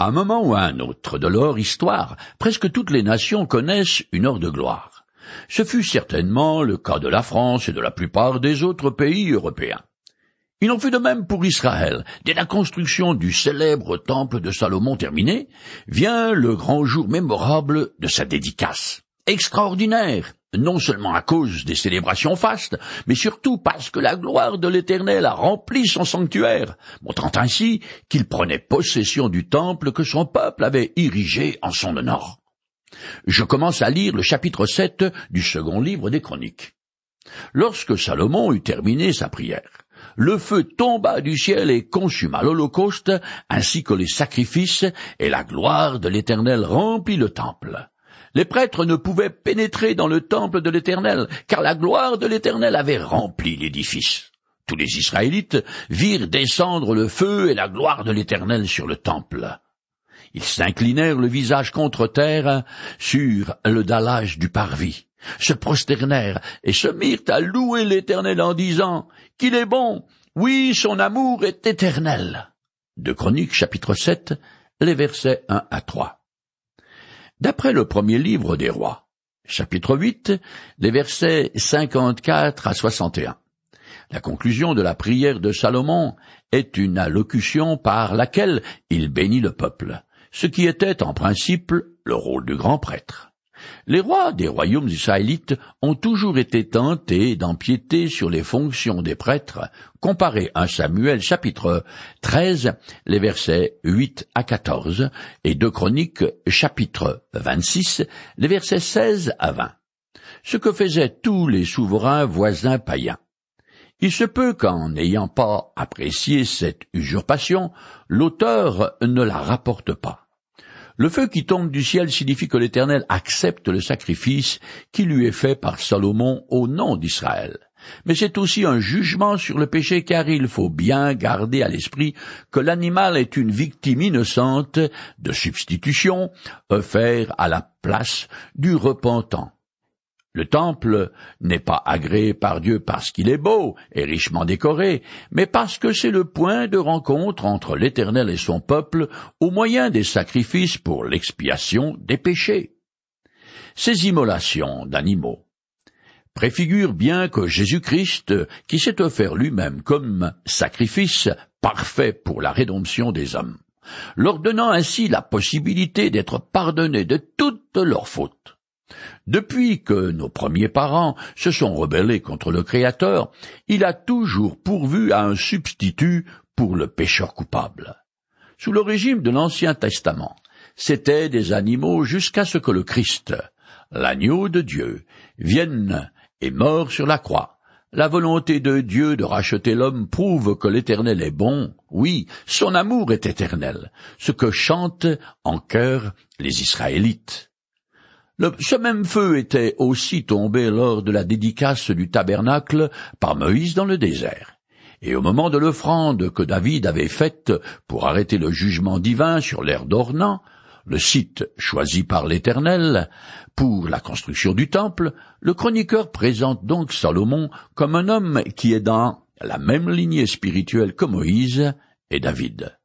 À un moment ou à un autre de leur histoire, presque toutes les nations connaissent une heure de gloire. Ce fut certainement le cas de la France et de la plupart des autres pays européens. Il en fut de même pour Israël. Dès la construction du célèbre temple de Salomon terminé, vient le grand jour mémorable de sa dédicace. Extraordinaire, non seulement à cause des célébrations fastes, mais surtout parce que la gloire de l'Éternel a rempli son sanctuaire, montrant ainsi qu'il prenait possession du temple que son peuple avait érigé en son honneur. Je commence à lire le chapitre 7 du second livre des Chroniques. Lorsque Salomon eut terminé sa prière, le feu tomba du ciel et consuma l'Holocauste, ainsi que les sacrifices, et la gloire de l'Éternel remplit le temple. Les prêtres ne pouvaient pénétrer dans le temple de l'Éternel, car la gloire de l'Éternel avait rempli l'édifice. Tous les Israélites virent descendre le feu et la gloire de l'Éternel sur le temple. Ils s'inclinèrent le visage contre terre sur le dallage du parvis, se prosternèrent et se mirent à louer l'Éternel en disant qu'il est bon, oui, son amour est éternel. De Chroniques chapitre 7, les versets 1 à 3. D'après le premier livre des rois, chapitre 8, les versets 54 à 61. La conclusion de la prière de Salomon est une allocution par laquelle il bénit le peuple ce qui était en principe le rôle du grand prêtre. Les rois des royaumes israélites ont toujours été tentés d'empiéter sur les fonctions des prêtres, comparé à Samuel chapitre 13, les versets 8 à 14, et de Chroniques chapitre 26, les versets 16 à 20. Ce que faisaient tous les souverains voisins païens. Il se peut qu'en n'ayant pas apprécié cette usurpation, l'auteur ne la rapporte pas. Le feu qui tombe du ciel signifie que l'Éternel accepte le sacrifice qui lui est fait par Salomon au nom d'Israël. Mais c'est aussi un jugement sur le péché car il faut bien garder à l'esprit que l'animal est une victime innocente de substitution offerte à la place du repentant. Le temple n'est pas agréé par Dieu parce qu'il est beau et richement décoré, mais parce que c'est le point de rencontre entre l'Éternel et son peuple au moyen des sacrifices pour l'expiation des péchés. Ces immolations d'animaux préfigurent bien que Jésus-Christ, qui s'est offert lui-même comme sacrifice parfait pour la rédemption des hommes, leur donnant ainsi la possibilité d'être pardonnés de toutes leurs fautes. Depuis que nos premiers parents se sont rebellés contre le Créateur, il a toujours pourvu à un substitut pour le pécheur coupable. Sous le régime de l'Ancien Testament, c'étaient des animaux jusqu'à ce que le Christ, l'agneau de Dieu, vienne et meure sur la croix. La volonté de Dieu de racheter l'homme prouve que l'Éternel est bon, oui, son amour est éternel, ce que chantent en chœur les Israélites ce même feu était aussi tombé lors de la dédicace du tabernacle par Moïse dans le désert. Et au moment de l'offrande que David avait faite pour arrêter le jugement divin sur l'air d'Ornan, le site choisi par l'Éternel pour la construction du temple, le chroniqueur présente donc Salomon comme un homme qui est dans la même lignée spirituelle que Moïse et David.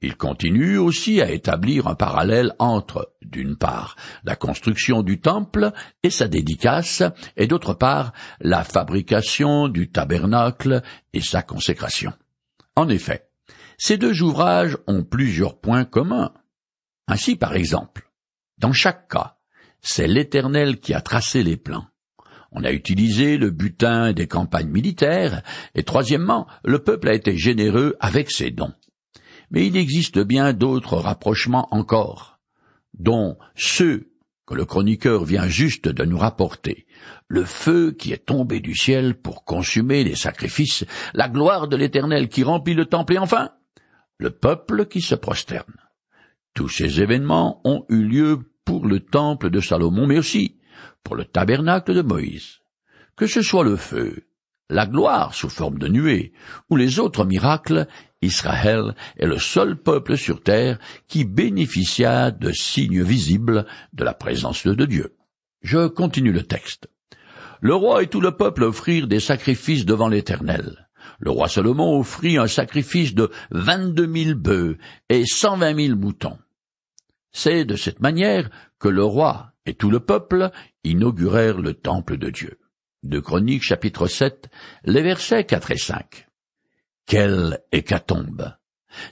Il continue aussi à établir un parallèle entre, d'une part, la construction du temple et sa dédicace, et d'autre part, la fabrication du tabernacle et sa consécration. En effet, ces deux ouvrages ont plusieurs points communs. Ainsi, par exemple, dans chaque cas, c'est l'Éternel qui a tracé les plans. On a utilisé le butin des campagnes militaires, et troisièmement, le peuple a été généreux avec ses dons. Mais il existe bien d'autres rapprochements encore, dont ceux que le chroniqueur vient juste de nous rapporter, le feu qui est tombé du ciel pour consumer les sacrifices, la gloire de l'Éternel qui remplit le temple et enfin le peuple qui se prosterne. Tous ces événements ont eu lieu pour le temple de Salomon, mais aussi pour le tabernacle de Moïse. Que ce soit le feu, la gloire sous forme de nuée, ou les autres miracles, Israël est le seul peuple sur terre qui bénéficia de signes visibles de la présence de Dieu. Je continue le texte. Le roi et tout le peuple offrirent des sacrifices devant l'Éternel. Le roi Salomon offrit un sacrifice de vingt-deux mille bœufs et cent vingt mille moutons. C'est de cette manière que le roi et tout le peuple inaugurèrent le temple de Dieu. De Chroniques chapitre 7, les versets 4 et 5. Quelle hécatombe!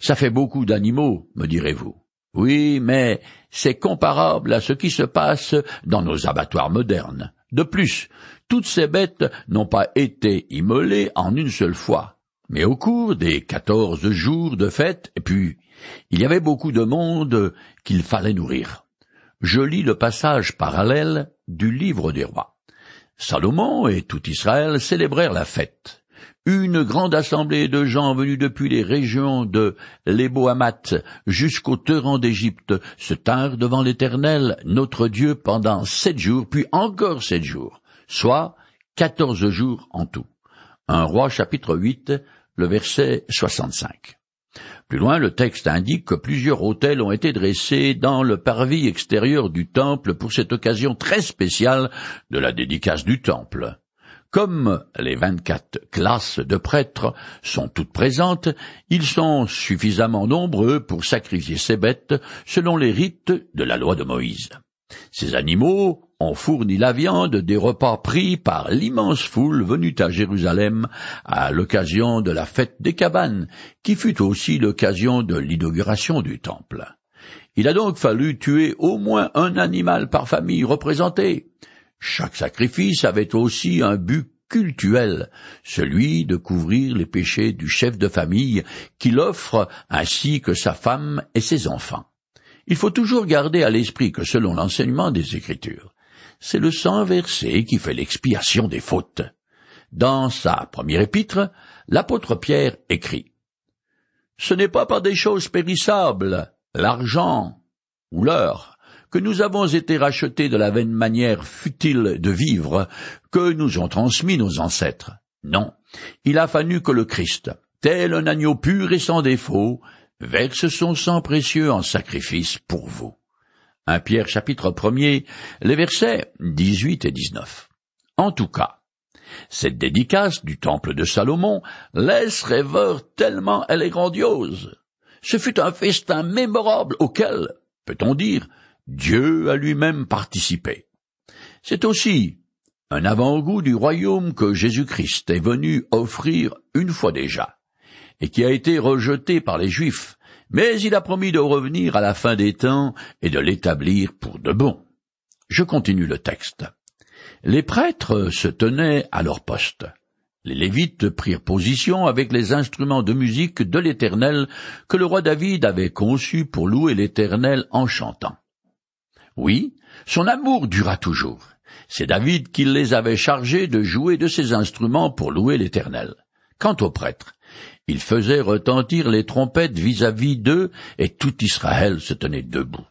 Ça fait beaucoup d'animaux, me direz-vous. Oui, mais c'est comparable à ce qui se passe dans nos abattoirs modernes. De plus, toutes ces bêtes n'ont pas été immolées en une seule fois, mais au cours des quatorze jours de fête, et puis il y avait beaucoup de monde qu'il fallait nourrir. Je lis le passage parallèle du livre des rois. Salomon et tout Israël célébrèrent la fête. Une grande assemblée de gens venus depuis les régions de l'Eboamat jusqu'au torrent d'Égypte se tinrent devant l'Éternel, notre Dieu, pendant sept jours, puis encore sept jours, soit quatorze jours en tout. Un roi chapitre 8, le verset 65. Plus loin, le texte indique que plusieurs autels ont été dressés dans le parvis extérieur du temple pour cette occasion très spéciale de la dédicace du temple. Comme les vingt-quatre classes de prêtres sont toutes présentes, ils sont suffisamment nombreux pour sacrifier ces bêtes selon les rites de la loi de Moïse. Ces animaux ont fourni la viande des repas pris par l'immense foule venue à Jérusalem à l'occasion de la fête des cabanes, qui fut aussi l'occasion de l'inauguration du temple. Il a donc fallu tuer au moins un animal par famille représentée. Chaque sacrifice avait aussi un but cultuel, celui de couvrir les péchés du chef de famille qu'il offre ainsi que sa femme et ses enfants. Il faut toujours garder à l'esprit que selon l'enseignement des Écritures, c'est le sang versé qui fait l'expiation des fautes. Dans sa première épître, l'apôtre Pierre écrit Ce n'est pas par des choses périssables, l'argent ou l'or, que nous avons été rachetés de la vaine manière futile de vivre que nous ont transmis nos ancêtres. Non, il a fallu que le Christ, tel un agneau pur et sans défaut, verse son sang précieux en sacrifice pour vous. 1 Pierre chapitre 1 les versets 18 et 19. En tout cas, cette dédicace du temple de Salomon laisse rêveur tellement elle est grandiose. Ce fut un festin mémorable auquel, peut-on dire, Dieu a lui-même participé. C'est aussi un avant-goût du royaume que Jésus-Christ est venu offrir une fois déjà, et qui a été rejeté par les Juifs, mais il a promis de revenir à la fin des temps et de l'établir pour de bon. Je continue le texte. Les prêtres se tenaient à leur poste. Les Lévites prirent position avec les instruments de musique de l'Éternel que le roi David avait conçus pour louer l'Éternel en chantant. Oui, son amour dura toujours. C'est David qui les avait chargés de jouer de ces instruments pour louer l'Éternel. Quant aux prêtres, il faisait retentir les trompettes vis-à-vis d'eux, et tout Israël se tenait debout.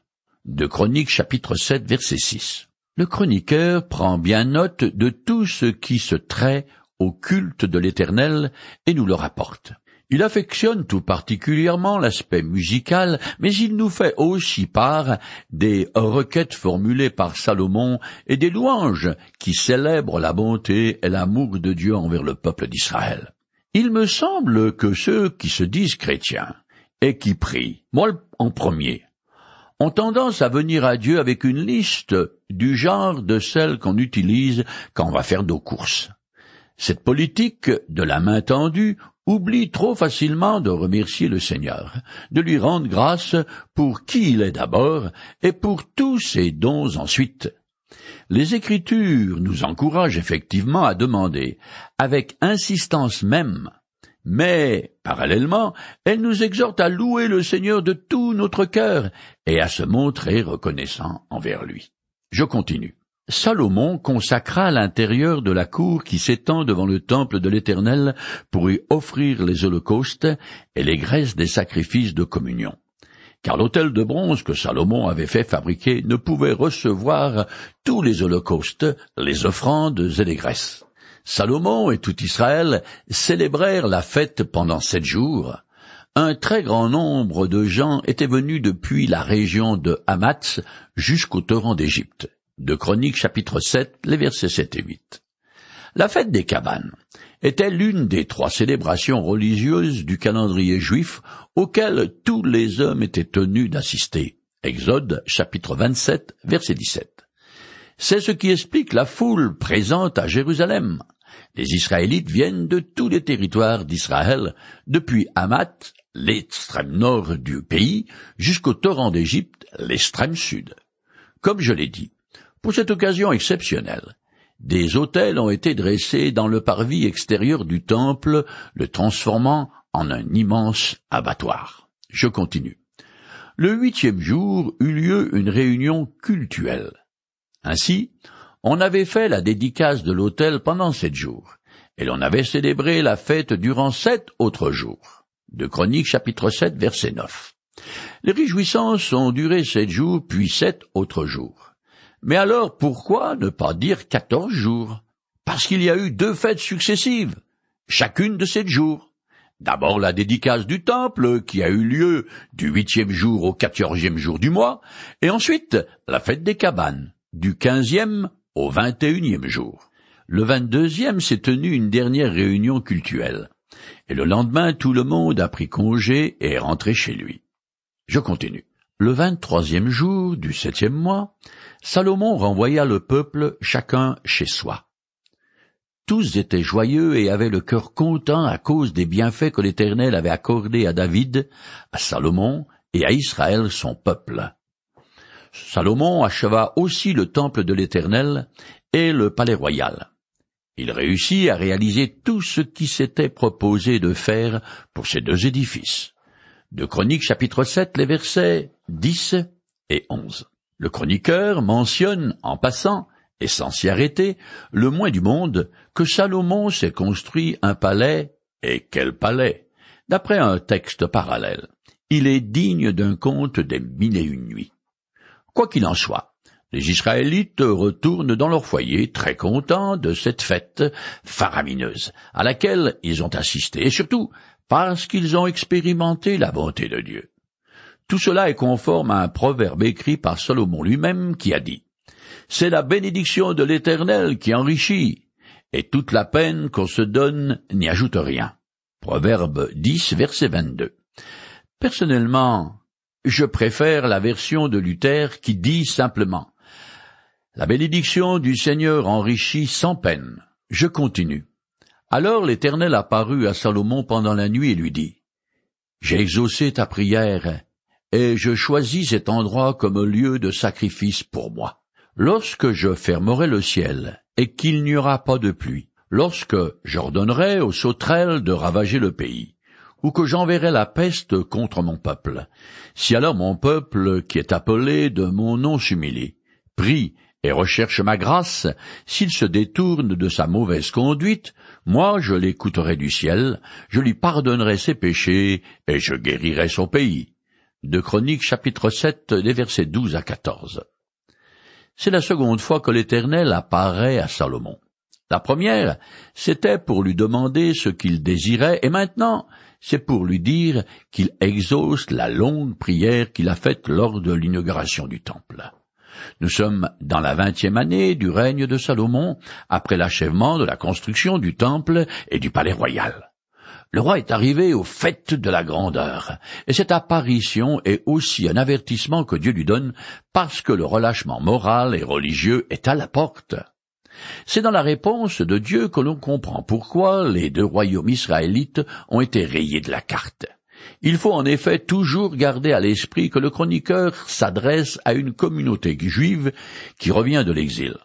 De Chroniques chapitre 7 verset 6. Le chroniqueur prend bien note de tout ce qui se trait au culte de l'Éternel et nous le rapporte. Il affectionne tout particulièrement l'aspect musical, mais il nous fait aussi part des requêtes formulées par Salomon et des louanges qui célèbrent la bonté et l'amour de Dieu envers le peuple d'Israël. Il me semble que ceux qui se disent chrétiens et qui prient, moi en premier, ont tendance à venir à Dieu avec une liste du genre de celle qu'on utilise quand on va faire nos courses. Cette politique de la main tendue oublie trop facilement de remercier le Seigneur, de lui rendre grâce pour qui il est d'abord et pour tous ses dons ensuite. Les Écritures nous encouragent effectivement à demander, avec insistance même, mais, parallèlement, elles nous exhortent à louer le Seigneur de tout notre cœur et à se montrer reconnaissant envers lui. Je continue. Salomon consacra l'intérieur de la cour qui s'étend devant le temple de l'Éternel pour y offrir les holocaustes et les graisses des sacrifices de communion car l'autel de bronze que Salomon avait fait fabriquer ne pouvait recevoir tous les holocaustes, les offrandes et les graisses. Salomon et tout Israël célébrèrent la fête pendant sept jours. Un très grand nombre de gens étaient venus depuis la région de Hamath jusqu'au torrent d'Égypte. De Chroniques chapitre 7, les versets 7 et 8. La fête des cabanes était l'une des trois célébrations religieuses du calendrier juif auxquelles tous les hommes étaient tenus d'assister. Exode chapitre 27 verset 17. C'est ce qui explique la foule présente à Jérusalem. Les Israélites viennent de tous les territoires d'Israël, depuis Hamath, l'extrême nord du pays, jusqu'au torrent d'Égypte, l'extrême sud. Comme je l'ai dit, pour cette occasion exceptionnelle, des autels ont été dressés dans le parvis extérieur du temple, le transformant en un immense abattoir. Je continue. Le huitième jour eut lieu une réunion cultuelle. Ainsi, on avait fait la dédicace de l'autel pendant sept jours, et l'on avait célébré la fête durant sept autres jours. De Chroniques chapitre 7 verset 9. Les réjouissances ont duré sept jours puis sept autres jours. Mais alors pourquoi ne pas dire quatorze jours? Parce qu'il y a eu deux fêtes successives, chacune de sept jours. D'abord la dédicace du temple, qui a eu lieu du huitième jour au quatorzième jour du mois, et ensuite la fête des cabanes, du quinzième au vingt et unième jour. Le vingt-deuxième s'est tenu une dernière réunion cultuelle, et le lendemain tout le monde a pris congé et est rentré chez lui. Je continue. Le vingt-troisième jour du septième mois, Salomon renvoya le peuple chacun chez soi. Tous étaient joyeux et avaient le cœur content à cause des bienfaits que l'Éternel avait accordés à David, à Salomon et à Israël son peuple. Salomon acheva aussi le temple de l'Éternel et le palais royal. Il réussit à réaliser tout ce qui s'était proposé de faire pour ces deux édifices. De Chroniques chapitre 7, les versets 10 et 11. Le chroniqueur mentionne, en passant, et sans s'y arrêter, le moins du monde, que Salomon s'est construit un palais, et quel palais, d'après un texte parallèle. Il est digne d'un conte des mille et une nuits. Quoi qu'il en soit, les Israélites retournent dans leur foyer très contents de cette fête faramineuse à laquelle ils ont assisté, et surtout parce qu'ils ont expérimenté la bonté de Dieu. Tout cela est conforme à un proverbe écrit par Salomon lui-même qui a dit C'est la bénédiction de l'Éternel qui enrichit, et toute la peine qu'on se donne n'y ajoute rien. Proverbe 10, verset 22. Personnellement, je préfère la version de Luther qui dit simplement La bénédiction du Seigneur enrichit sans peine. Je continue. Alors l'Éternel apparut à Salomon pendant la nuit et lui dit J'ai exaucé ta prière et je choisis cet endroit comme lieu de sacrifice pour moi. Lorsque je fermerai le ciel, et qu'il n'y aura pas de pluie, lorsque j'ordonnerai aux sauterelles de ravager le pays, ou que j'enverrai la peste contre mon peuple, si alors mon peuple, qui est appelé de mon nom s'humilie, prie et recherche ma grâce, s'il se détourne de sa mauvaise conduite, moi je l'écouterai du ciel, je lui pardonnerai ses péchés, et je guérirai son pays de Chroniques chapitre 7 des versets 12 à 14. C'est la seconde fois que l'Éternel apparaît à Salomon. La première, c'était pour lui demander ce qu'il désirait, et maintenant, c'est pour lui dire qu'il exauce la longue prière qu'il a faite lors de l'inauguration du temple. Nous sommes dans la vingtième année du règne de Salomon, après l'achèvement de la construction du temple et du palais royal. Le roi est arrivé au fait de la grandeur, et cette apparition est aussi un avertissement que Dieu lui donne parce que le relâchement moral et religieux est à la porte. C'est dans la réponse de Dieu que l'on comprend pourquoi les deux royaumes israélites ont été rayés de la carte. Il faut en effet toujours garder à l'esprit que le chroniqueur s'adresse à une communauté juive qui revient de l'exil.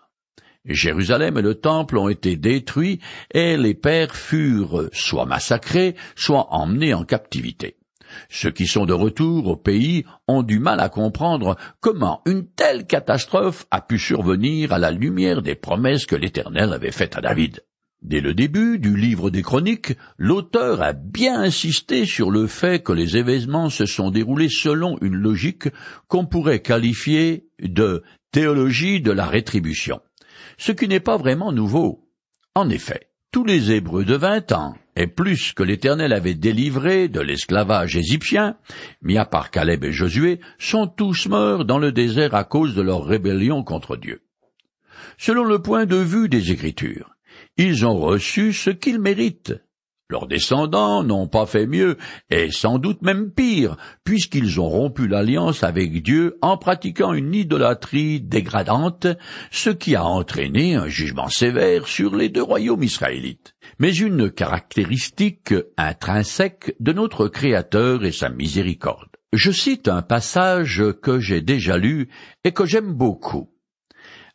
Jérusalem et le temple ont été détruits et les pères furent soit massacrés, soit emmenés en captivité. Ceux qui sont de retour au pays ont du mal à comprendre comment une telle catastrophe a pu survenir à la lumière des promesses que l'Éternel avait faites à David. Dès le début du livre des Chroniques, l'auteur a bien insisté sur le fait que les événements se sont déroulés selon une logique qu'on pourrait qualifier de théologie de la rétribution ce qui n'est pas vraiment nouveau. En effet, tous les Hébreux de vingt ans, et plus que l'Éternel avait délivré de l'esclavage égyptien, mis à part Caleb et Josué, sont tous morts dans le désert à cause de leur rébellion contre Dieu. Selon le point de vue des Écritures, ils ont reçu ce qu'ils méritent, Leurs descendants n'ont pas fait mieux, et sans doute même pire, puisqu'ils ont rompu l'alliance avec Dieu en pratiquant une idolâtrie dégradante, ce qui a entraîné un jugement sévère sur les deux royaumes israélites. Mais une caractéristique intrinsèque de notre Créateur est sa miséricorde. Je cite un passage que j'ai déjà lu et que j'aime beaucoup.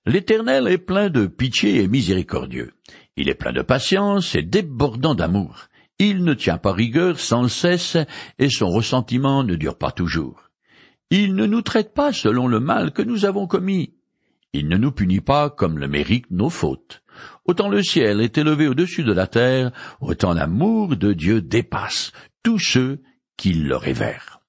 L'Éternel est plein de pitié et miséricordieux. Il est plein de patience et débordant d'amour. Il ne tient pas rigueur sans cesse, et son ressentiment ne dure pas toujours. Il ne nous traite pas selon le mal que nous avons commis. Il ne nous punit pas comme le méritent nos fautes. Autant le ciel est élevé au-dessus de la terre, autant l'amour de Dieu dépasse tous ceux qui le révèrent.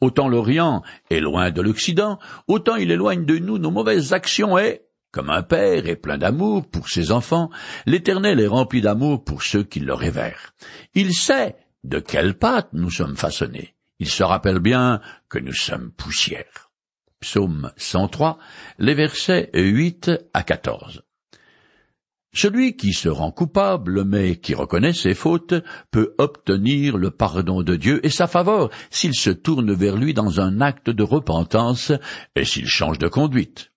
Autant l'Orient est loin de l'Occident, autant il éloigne de nous nos mauvaises actions et, comme un père est plein d'amour pour ses enfants, l'Éternel est rempli d'amour pour ceux qui le révèrent. Il sait de quelle pâte nous sommes façonnés. Il se rappelle bien que nous sommes poussière. Psaume 103, les versets 8 à 14. Celui qui se rend coupable, mais qui reconnaît ses fautes, peut obtenir le pardon de Dieu et sa faveur s'il se tourne vers lui dans un acte de repentance et s'il change de conduite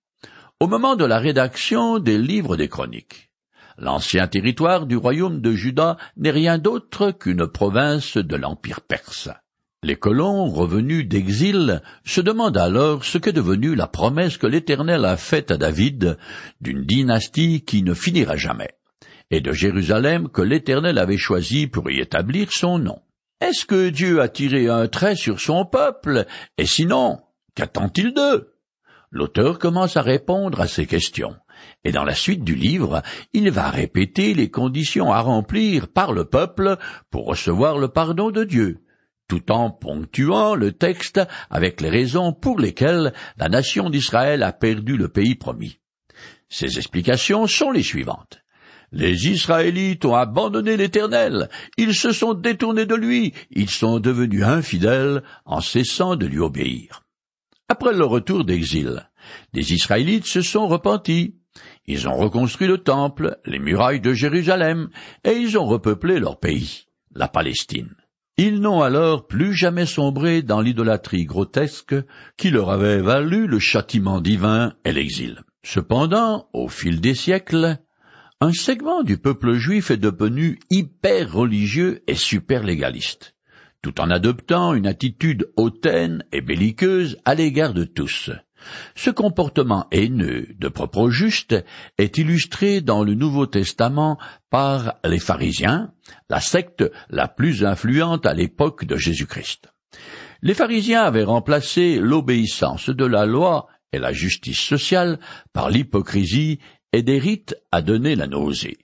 au moment de la rédaction des livres des chroniques. L'ancien territoire du royaume de Juda n'est rien d'autre qu'une province de l'Empire perse. Les colons revenus d'exil se demandent alors ce qu'est devenue la promesse que l'Éternel a faite à David d'une dynastie qui ne finira jamais, et de Jérusalem que l'Éternel avait choisi pour y établir son nom. Est-ce que Dieu a tiré un trait sur son peuple, et sinon, qu'attend-il d'eux? L'auteur commence à répondre à ces questions, et dans la suite du livre, il va répéter les conditions à remplir par le peuple pour recevoir le pardon de Dieu, tout en ponctuant le texte avec les raisons pour lesquelles la nation d'Israël a perdu le pays promis. Ces explications sont les suivantes. Les Israélites ont abandonné l'Éternel, ils se sont détournés de lui, ils sont devenus infidèles en cessant de lui obéir. Après le retour d'exil, les Israélites se sont repentis. Ils ont reconstruit le temple, les murailles de Jérusalem, et ils ont repeuplé leur pays, la Palestine. Ils n'ont alors plus jamais sombré dans l'idolâtrie grotesque qui leur avait valu le châtiment divin et l'exil. Cependant, au fil des siècles, un segment du peuple juif est devenu hyper religieux et super légaliste tout en adoptant une attitude hautaine et belliqueuse à l'égard de tous. Ce comportement haineux de propos juste est illustré dans le Nouveau Testament par les pharisiens, la secte la plus influente à l'époque de Jésus-Christ. Les pharisiens avaient remplacé l'obéissance de la loi et la justice sociale par l'hypocrisie et des rites à donner la nausée.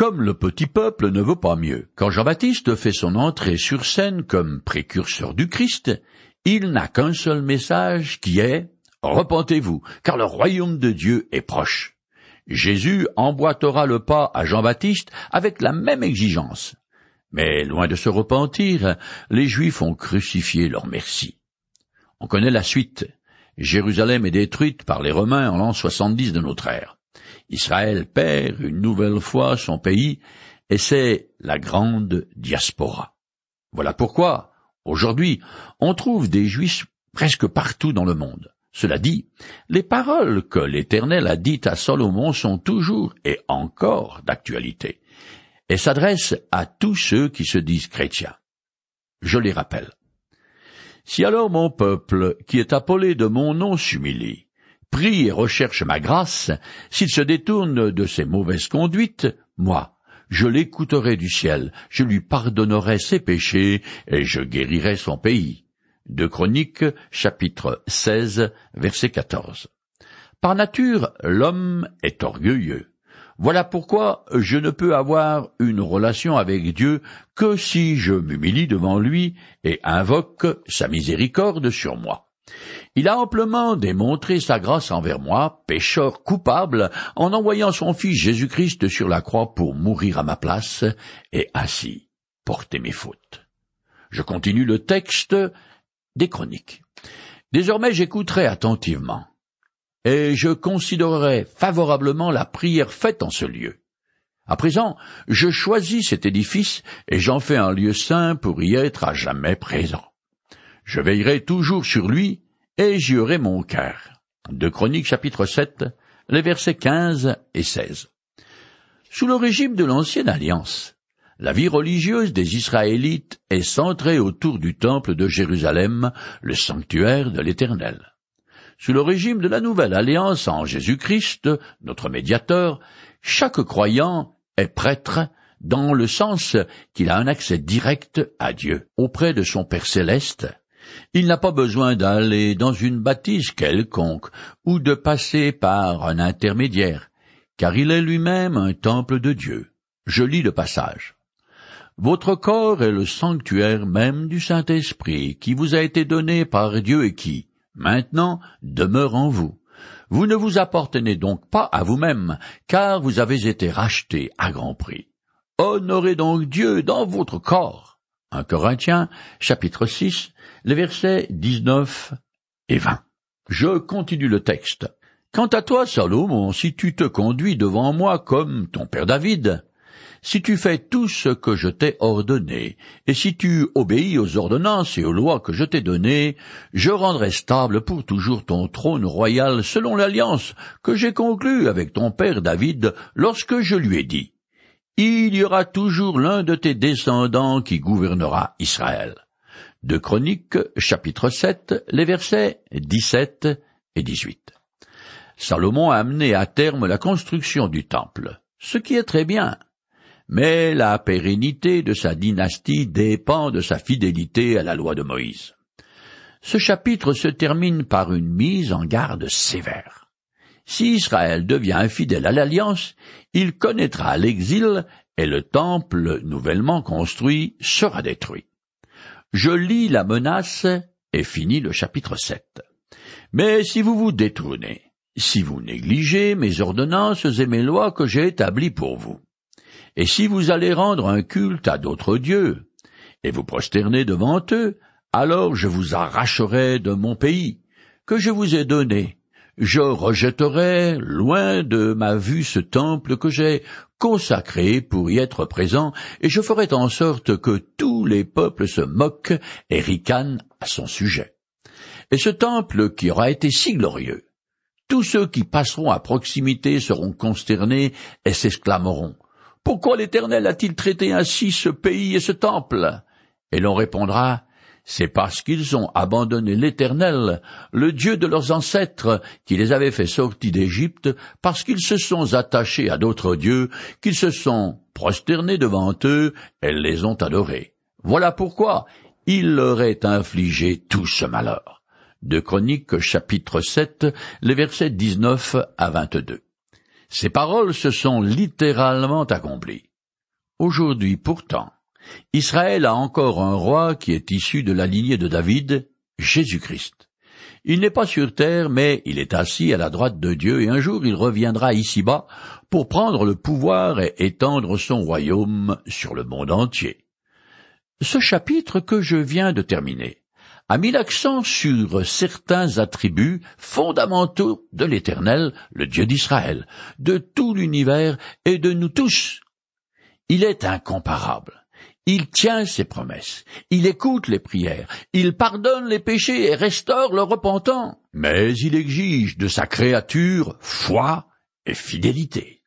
Comme le petit peuple ne veut pas mieux, quand Jean-Baptiste fait son entrée sur scène comme précurseur du Christ, il n'a qu'un seul message qui est Repentez-vous, car le royaume de Dieu est proche. Jésus emboîtera le pas à Jean-Baptiste avec la même exigence. Mais loin de se repentir, les Juifs ont crucifié leur merci. On connaît la suite. Jérusalem est détruite par les Romains en l'an 70 de notre ère. Israël perd une nouvelle fois son pays, et c'est la grande diaspora. Voilà pourquoi, aujourd'hui, on trouve des Juifs presque partout dans le monde. Cela dit, les paroles que l'Éternel a dites à Salomon sont toujours et encore d'actualité, et s'adressent à tous ceux qui se disent chrétiens. Je les rappelle. Si alors mon peuple, qui est appelé de mon nom, s'humilie, prie et recherche ma grâce, s'il se détourne de ses mauvaises conduites, moi, je l'écouterai du ciel, je lui pardonnerai ses péchés, et je guérirai son pays. De Chroniques, chapitre 16, verset 14. Par nature, l'homme est orgueilleux. Voilà pourquoi je ne peux avoir une relation avec Dieu que si je m'humilie devant lui et invoque sa miséricorde sur moi. Il a amplement démontré sa grâce envers moi, pécheur coupable, en envoyant son Fils Jésus-Christ sur la croix pour mourir à ma place et ainsi porter mes fautes. Je continue le texte des chroniques. Désormais j'écouterai attentivement, et je considérerai favorablement la prière faite en ce lieu. À présent, je choisis cet édifice et j'en fais un lieu saint pour y être à jamais présent. Je veillerai toujours sur lui et j'y aurai mon cœur. De Chroniques chapitre 7, les versets 15 et 16. Sous le régime de l'ancienne alliance, la vie religieuse des Israélites est centrée autour du temple de Jérusalem, le sanctuaire de l'Éternel. Sous le régime de la nouvelle alliance en Jésus-Christ, notre médiateur, chaque croyant est prêtre dans le sens qu'il a un accès direct à Dieu, auprès de son Père céleste. Il n'a pas besoin d'aller dans une bâtisse quelconque ou de passer par un intermédiaire, car il est lui-même un temple de Dieu. Je lis le passage. Votre corps est le sanctuaire même du Saint-Esprit qui vous a été donné par Dieu et qui, maintenant, demeure en vous. Vous ne vous appartenez donc pas à vous-même, car vous avez été racheté à grand prix. Honorez donc Dieu dans votre corps. 1 Corinthiens, chapitre 6, les versets 19 et 20. Je continue le texte. Quant à toi, Salomon, si tu te conduis devant moi comme ton père David, si tu fais tout ce que je t'ai ordonné, et si tu obéis aux ordonnances et aux lois que je t'ai données, je rendrai stable pour toujours ton trône royal selon l'alliance que j'ai conclue avec ton père David lorsque je lui ai dit. Il y aura toujours l'un de tes descendants qui gouvernera Israël. De Chroniques, chapitre 7, les versets 17 et 18. Salomon a amené à terme la construction du temple, ce qui est très bien mais la pérennité de sa dynastie dépend de sa fidélité à la loi de Moïse. Ce chapitre se termine par une mise en garde sévère. Si Israël devient infidèle à l'alliance, il connaîtra l'exil et le temple nouvellement construit sera détruit. Je lis la menace et finis le chapitre 7. Mais si vous vous détournez, si vous négligez mes ordonnances et mes lois que j'ai établies pour vous, et si vous allez rendre un culte à d'autres dieux, et vous prosterner devant eux, alors je vous arracherai de mon pays, que je vous ai donné. Je rejetterai loin de ma vue ce temple que j'ai consacré pour y être présent, et je ferai en sorte que tous les peuples se moquent et ricanent à son sujet. Et ce temple qui aura été si glorieux, tous ceux qui passeront à proximité seront consternés et s'exclameront pourquoi l'Éternel a-t-il traité ainsi ce pays et ce temple? Et l'on répondra, c'est parce qu'ils ont abandonné l'Éternel, le Dieu de leurs ancêtres, qui les avait fait sortir d'Égypte, parce qu'ils se sont attachés à d'autres dieux, qu'ils se sont prosternés devant eux, et les ont adorés. Voilà pourquoi il leur est infligé tout ce malheur. De Chroniques chapitre 7, les versets 19 à 22. Ces paroles se sont littéralement accomplies. Aujourd'hui pourtant, Israël a encore un roi qui est issu de la lignée de David, Jésus-Christ. Il n'est pas sur terre, mais il est assis à la droite de Dieu, et un jour il reviendra ici-bas pour prendre le pouvoir et étendre son royaume sur le monde entier. Ce chapitre que je viens de terminer a mis l'accent sur certains attributs fondamentaux de l'Éternel, le Dieu d'Israël, de tout l'univers et de nous tous. Il est incomparable. Il tient ses promesses, il écoute les prières, il pardonne les péchés et restaure le repentant, mais il exige de sa créature foi et fidélité.